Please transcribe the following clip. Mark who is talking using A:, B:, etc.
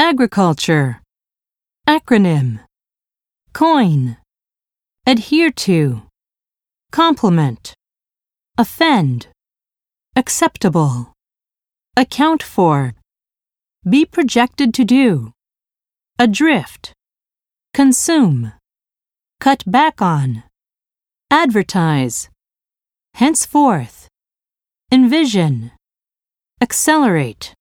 A: agriculture, acronym, coin, adhere to, complement, offend, acceptable, account for, be projected to do, adrift, consume, cut back on, advertise, henceforth, envision, accelerate,